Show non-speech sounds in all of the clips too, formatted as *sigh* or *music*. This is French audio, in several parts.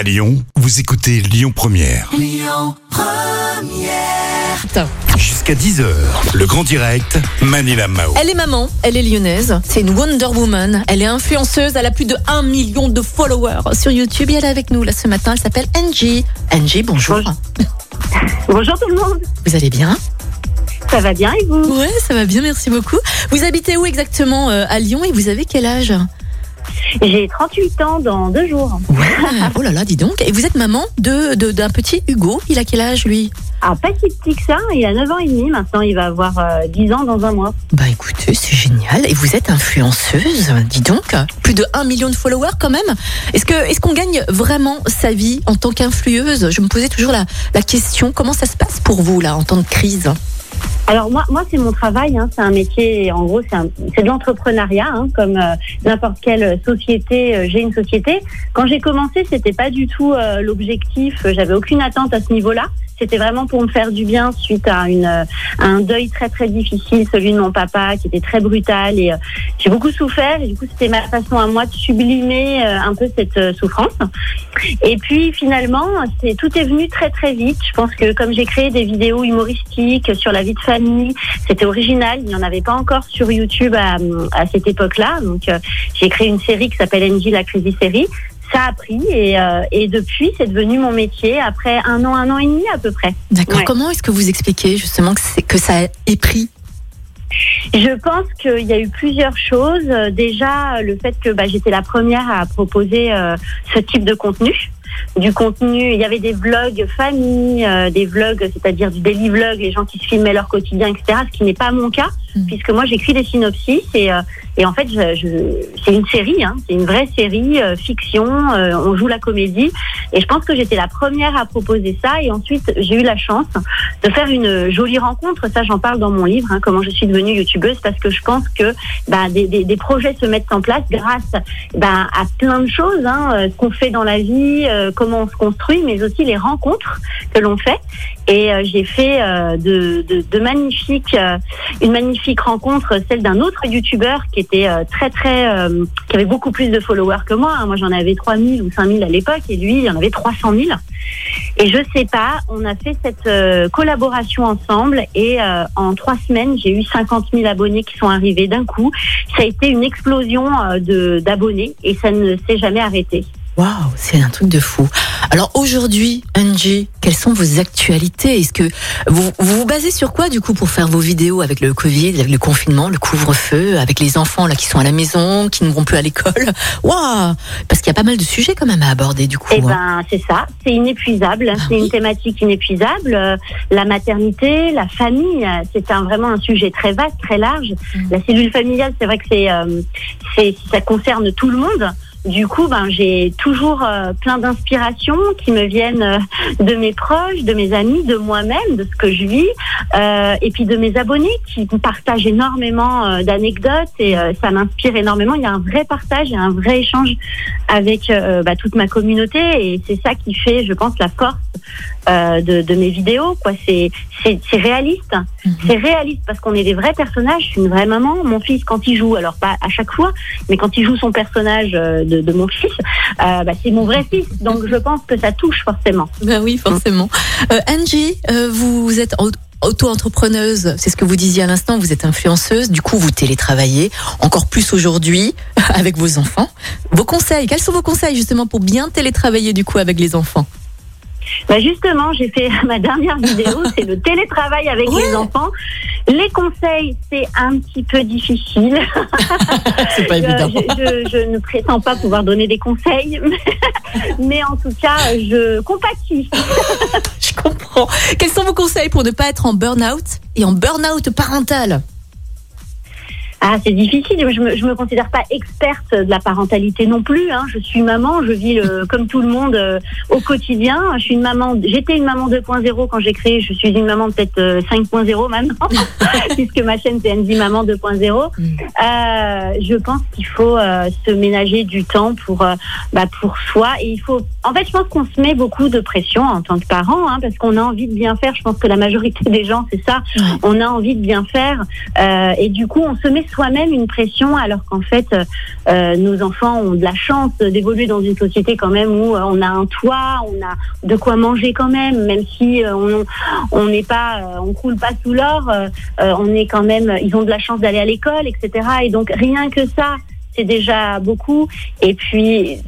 À Lyon, vous écoutez Lyon Première. Putain. Jusqu'à 10h, le grand direct, Manila Mao. Elle est maman, elle est lyonnaise, c'est une Wonder Woman, elle est influenceuse, elle a plus de 1 million de followers sur YouTube et elle est avec nous là ce matin, elle s'appelle Angie. Angie, bonjour. Bonjour. Bonjour tout le monde, Vous allez bien? Ça va bien et vous? Ouais, ça va bien, merci beaucoup. Vous habitez où exactement euh, à Lyon et vous avez quel âge? J'ai 38 ans dans deux jours. Ouais, *laughs* oh là là, dis donc. Et vous êtes maman de de- d'un petit Hugo, il a quel âge lui? Ah, pas si petit que ça, il a 9 ans et demi maintenant, il va avoir euh, 10 ans dans un mois. Bah écoutez, c'est génial. Et vous êtes influenceuse, dis donc. Plus de 1 million de followers quand même. Est-ce que est-ce qu'on gagne vraiment sa vie en tant qu'influeuse Je me posais toujours la, la question, comment ça se passe pour vous là en temps de crise? Alors moi, moi c'est mon travail, hein, c'est un métier, en gros c'est de l'entrepreneuriat, hein, comme euh, n'importe quelle société, euh, j'ai une société. Quand j'ai commencé, c'était pas du tout euh, l'objectif, j'avais aucune attente à ce niveau-là. C'était vraiment pour me faire du bien suite à, une, euh, un deuil très très difficile, celui de mon papa qui était très brutal et euh, j'ai beaucoup souffert et du coup c'était ma façon à moi de sublimer euh, un peu cette souffrance. Et puis finalement, c'est tout est venu très très vite. Je pense que comme j'ai créé des vidéos humoristiques sur la vie de famille, c'était original. Il n'y en avait pas encore sur YouTube à, cette époque-là. Donc j'ai créé une série qui s'appelle NJ la Crazy Série. Ça a pris et, euh, et depuis c'est devenu mon métier après un an, un an et demi à peu près. D'accord. Ouais. Comment est-ce que vous expliquez justement que, c'est- que ça ait pris Je pense qu'il y a eu plusieurs choses. Euh, Déjà, le fait que bah, j'étais la première à proposer euh, ce type de contenu. Du contenu, il y avait des vlogs famille, euh, des vlogs, c'est-à-dire du daily vlog, les gens qui se filmaient leur quotidien, etc. Ce qui n'est pas mon cas, Mhm. puisque moi j'écris des synopsis et, euh, et en fait, c'est une série, hein, c'est une vraie série euh, fiction. euh, on joue la comédie et je pense que j'étais la première à proposer ça. Et ensuite, j'ai eu la chance de faire une jolie rencontre. Ça, j'en parle dans mon livre, hein, comment je suis devenue youtubeuse, parce que je pense que bah, des, des- projets se mettent en place grâce bah, à plein de choses, hein, ce qu'on fait dans la vie, comment on se construit, mais aussi les rencontres que l'on fait. Et euh, j'ai fait euh, de, magnifiques, euh, une magnifique rencontre, celle d'un autre youtubeur qui était très très, qui avait beaucoup plus de followers que moi. hein. Moi, j'en avais 3000 ou 5000 à l'époque, et lui, il en avait 300 000. Et je sais pas, on a fait cette collaboration ensemble et en trois semaines, j'ai eu 50 000 abonnés qui sont arrivés d'un coup. Ça a été une explosion de d'abonnés et ça ne s'est jamais arrêté. Waouh, c'est un truc de fou. Alors aujourd'hui, Angie, quelles sont vos actualités? Est-ce que vous, vous vous basez sur quoi du coup pour faire vos vidéos avec le Covid, avec le confinement, le couvre-feu, avec les enfants là qui sont à la maison, qui ne vont plus à l'école? *laughs* Waouh Parce qu'il y a pas mal de sujets quand même à aborder du coup. Eh hein. ben, c'est ça, c'est inépuisable. c'est oui. une thématique inépuisable. Euh, La maternité, la famille, euh, c'est un, vraiment un sujet très vaste, très large. Mm. La cellule familiale, c'est vrai que c'est, euh, c'est, ça concerne tout le monde. Du coup, ben, j'ai toujours euh, plein d'inspirations qui me viennent euh, de mes proches, de mes amis, de moi-même, de ce que je vis, euh, et puis de mes abonnés qui partagent énormément d'anecdotes et ça m'inspire énormément. Il y a un vrai partage et un vrai échange avec bah, toute ma communauté et c'est ça qui fait, je pense, la force euh, de, de mes vidéos. Quoi, c'est c'est réaliste, Mhm. c'est réaliste parce qu'on est des vrais personnages. Je suis une vraie maman. Mon fils, quand il joue, alors pas à chaque fois, mais quand il joue son personnage euh, de, de mon fils, euh, bah, c'est mon vrai fils. Donc je pense que ça touche forcément. Ben oui, forcément. Euh, Angie, vous êtes au- auto-entrepreneuse, c'est ce que vous disiez à l'instant, vous êtes influenceuse, du coup vous télétravaillez, encore plus aujourd'hui *laughs* avec vos enfants. Vos conseils, quels sont vos conseils justement pour bien télétravailler du coup avec les enfants? Bah justement, j'ai fait *laughs* ma dernière vidéo, *laughs* c'est le télétravail avec Ouais. les enfants. Les conseils, c'est un petit peu difficile. *laughs* C'est pas évident. je, je- je ne prétends pas pouvoir donner des conseils, mais en tout cas, je compatis. Je comprends. Quels sont vos conseils pour ne pas être en burn-out et en burn-out parental? Ah, c'est difficile. Je me, je me considère pas experte de la parentalité non plus. Hein. Je suis maman, je vis le- *laughs* comme tout le monde euh, au quotidien. Je suis une maman. J'étais une maman 2.0 quand j'ai créé. Je suis une maman peut-être euh, 5.0 maintenant, *laughs* puisque ma chaîne c'est NZ Maman 2.0. Mm. Euh, je pense qu'il faut euh, se ménager du temps pour euh, bah, pour soi. Et il faut. En fait, je pense qu'on se met beaucoup de pression en tant que parent, hein, parce qu'on a envie de bien faire. Je pense que la majorité des gens, c'est ça. On a envie de bien faire, euh, et du coup, on se met soi-même une pression alors qu'en fait, euh, nos enfants ont de la chance d'évoluer dans une société quand même où euh, on a un toit, on a de quoi manger quand même, même si euh, on n'est pas, euh, on coule pas sous l'or, euh, euh, on est quand même, ils ont de la chance d'aller à l'école, etc. Et donc rien que ça, c'est déjà beaucoup. Et puis,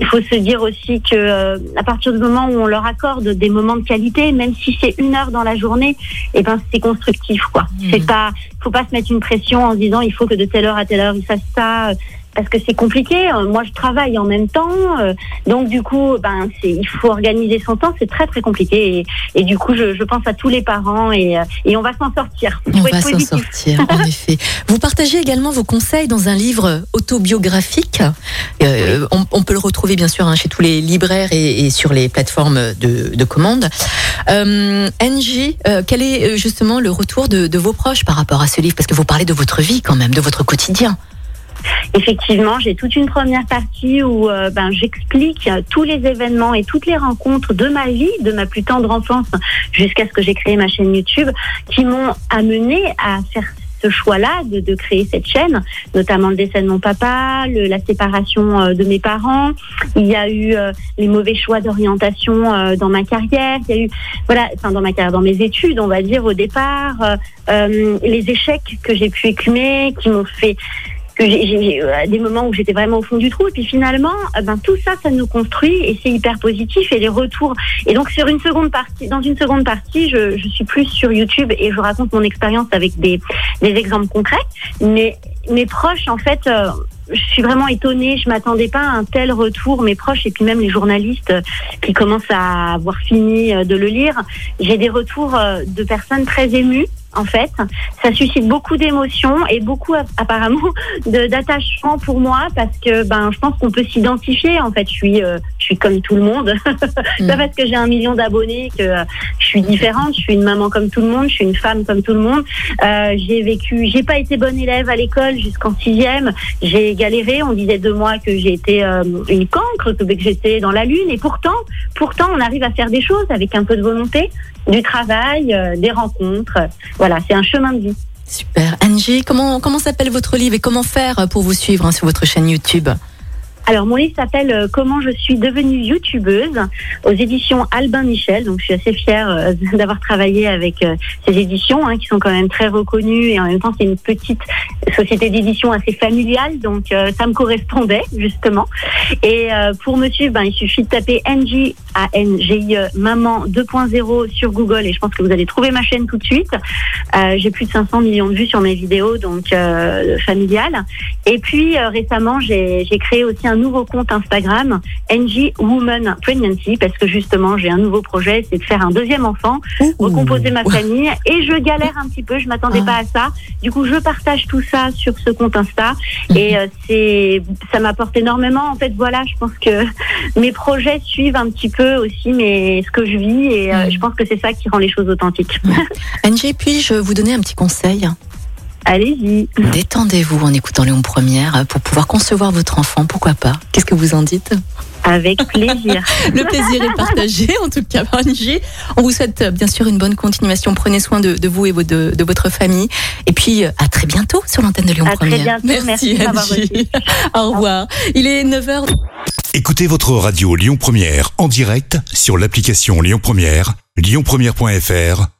il faut se dire aussi que euh, à partir du moment où on leur accorde des moments de qualité, même si c'est une heure dans la journée, et ben c'est constructif quoi. C'est pas, faut pas se mettre une pression en se disant il faut que de telle heure à telle heure ils fassent ça. Parce que c'est compliqué. Euh, Moi, je travaille en même temps, euh, donc du coup, ben, il faut organiser son temps. C'est très très compliqué. Et, et du coup, je, je pense à tous les parents et, euh, et on va s'en sortir. On va s'en sortir, en *laughs* effet. Vous partagez également vos conseils dans un livre autobiographique. Euh, on, on peut le retrouver bien sûr hein, chez tous les libraires et, et sur les plateformes de, de commande. Euh, Angie, euh, quel est justement le retour de, de vos proches par rapport à ce livre? Parce que vous parlez de votre vie quand même, de votre quotidien. Effectivement, j'ai toute une première partie où euh, ben, j'explique tous les événements et toutes les rencontres de ma vie, de ma plus tendre enfance jusqu'à ce que j'ai créé ma chaîne YouTube, qui m'ont amené à faire ce choix-là de, de créer cette chaîne, notamment le décès de mon papa, le- la séparation euh, de mes parents. Il y a eu euh, les mauvais choix d'orientation euh, dans ma carrière. Il y a eu, voilà, enfin dans ma carrière, dans mes études, on va dire au départ, euh, euh, les échecs que j'ai pu écumer, qui m'ont fait j'ai- euh, des moments où j'étais vraiment au fond du trou et puis finalement euh, ben tout ça ça nous construit et c'est hyper positif et les retours. Et donc sur une seconde partie dans une seconde partie je, je suis plus sur YouTube et je raconte mon expérience avec des, des exemples concrets. Mais mes proches en fait euh, je suis vraiment étonnée, je m'attendais pas à un tel retour. Mes proches et puis même les journalistes euh, qui commencent à avoir fini euh, de le lire, j'ai des retours euh, de personnes très émues. En fait, ça suscite beaucoup d'émotions et beaucoup app- apparemment *laughs* d'attachement pour moi parce que ben je pense qu'on peut s'identifier. En fait, je suis euh, suis comme tout le monde. *laughs* Mm. Pas parce que j'ai un million d'abonnés que euh, je suis différente. Je suis une maman comme tout le monde. Je suis une femme comme tout le monde. Euh, j'ai vécu. J'ai pas été bonne élève à l'école jusqu'en sixième. J'ai galéré. On disait de moi que j'étais euh, une cancre, que que j'étais dans la lune. Et pourtant, pourtant, on arrive à faire des choses avec un peu de volonté, du travail, euh, des rencontres. Voilà, c'est un chemin de vie. Super. Angie, comment, comment s'appelle votre livre et comment faire pour vous suivre hein, sur votre chaîne YouTube? Alors, mon livre s'appelle euh, Comment je suis devenue youtubeuse aux éditions Albin Michel. Donc, je suis assez fière euh, *laughs* d'avoir travaillé avec euh, ces éditions hein, qui sont quand même très reconnues et en même temps, c'est une petite société d'édition assez familiale. Donc, ça me correspondait justement. Et pour me suivre, ben, il suffit de taper NG A N E Maman 2.0 sur Google et je pense que vous allez trouver ma chaîne tout de suite. J'ai plus de 500 millions de vues sur mes vidéos donc familiales. Et puis récemment, j'ai j'ai créé aussi un nouveau compte Instagram, NG Woman Pregnancy, parce que justement, j'ai un nouveau projet, c'est de faire un deuxième enfant, recomposer ma famille. Et je galère un petit peu, je m'attendais Ah. pas à ça. Du coup, je partage tout ça sur ce compte Insta, et euh, c'est ça m'apporte énormément. En fait, voilà, je pense que *laughs* mes projets suivent un petit peu aussi mais ce que je vis, et euh, Mhm. je pense que c'est ça qui rend les choses authentiques. *laughs* Angie, puis-je vous donner un petit conseil? Allez-y. Détendez-vous en écoutant Léon Première pour pouvoir concevoir votre enfant, pourquoi pas Qu'est-ce que vous en dites? Avec plaisir. *laughs* Le plaisir est partagé, en tout cas, par Angie. On vous souhaite euh, bien sûr une bonne continuation. Prenez soin de, de vous et de, de votre famille. Et puis, euh, à très bientôt sur l'antenne de À très Première. bientôt. Merci Angie. *laughs* Au revoir. Il est 9h. Écoutez votre radio Lyon Première en direct sur l'application Lyon Première, lyonpremière.fr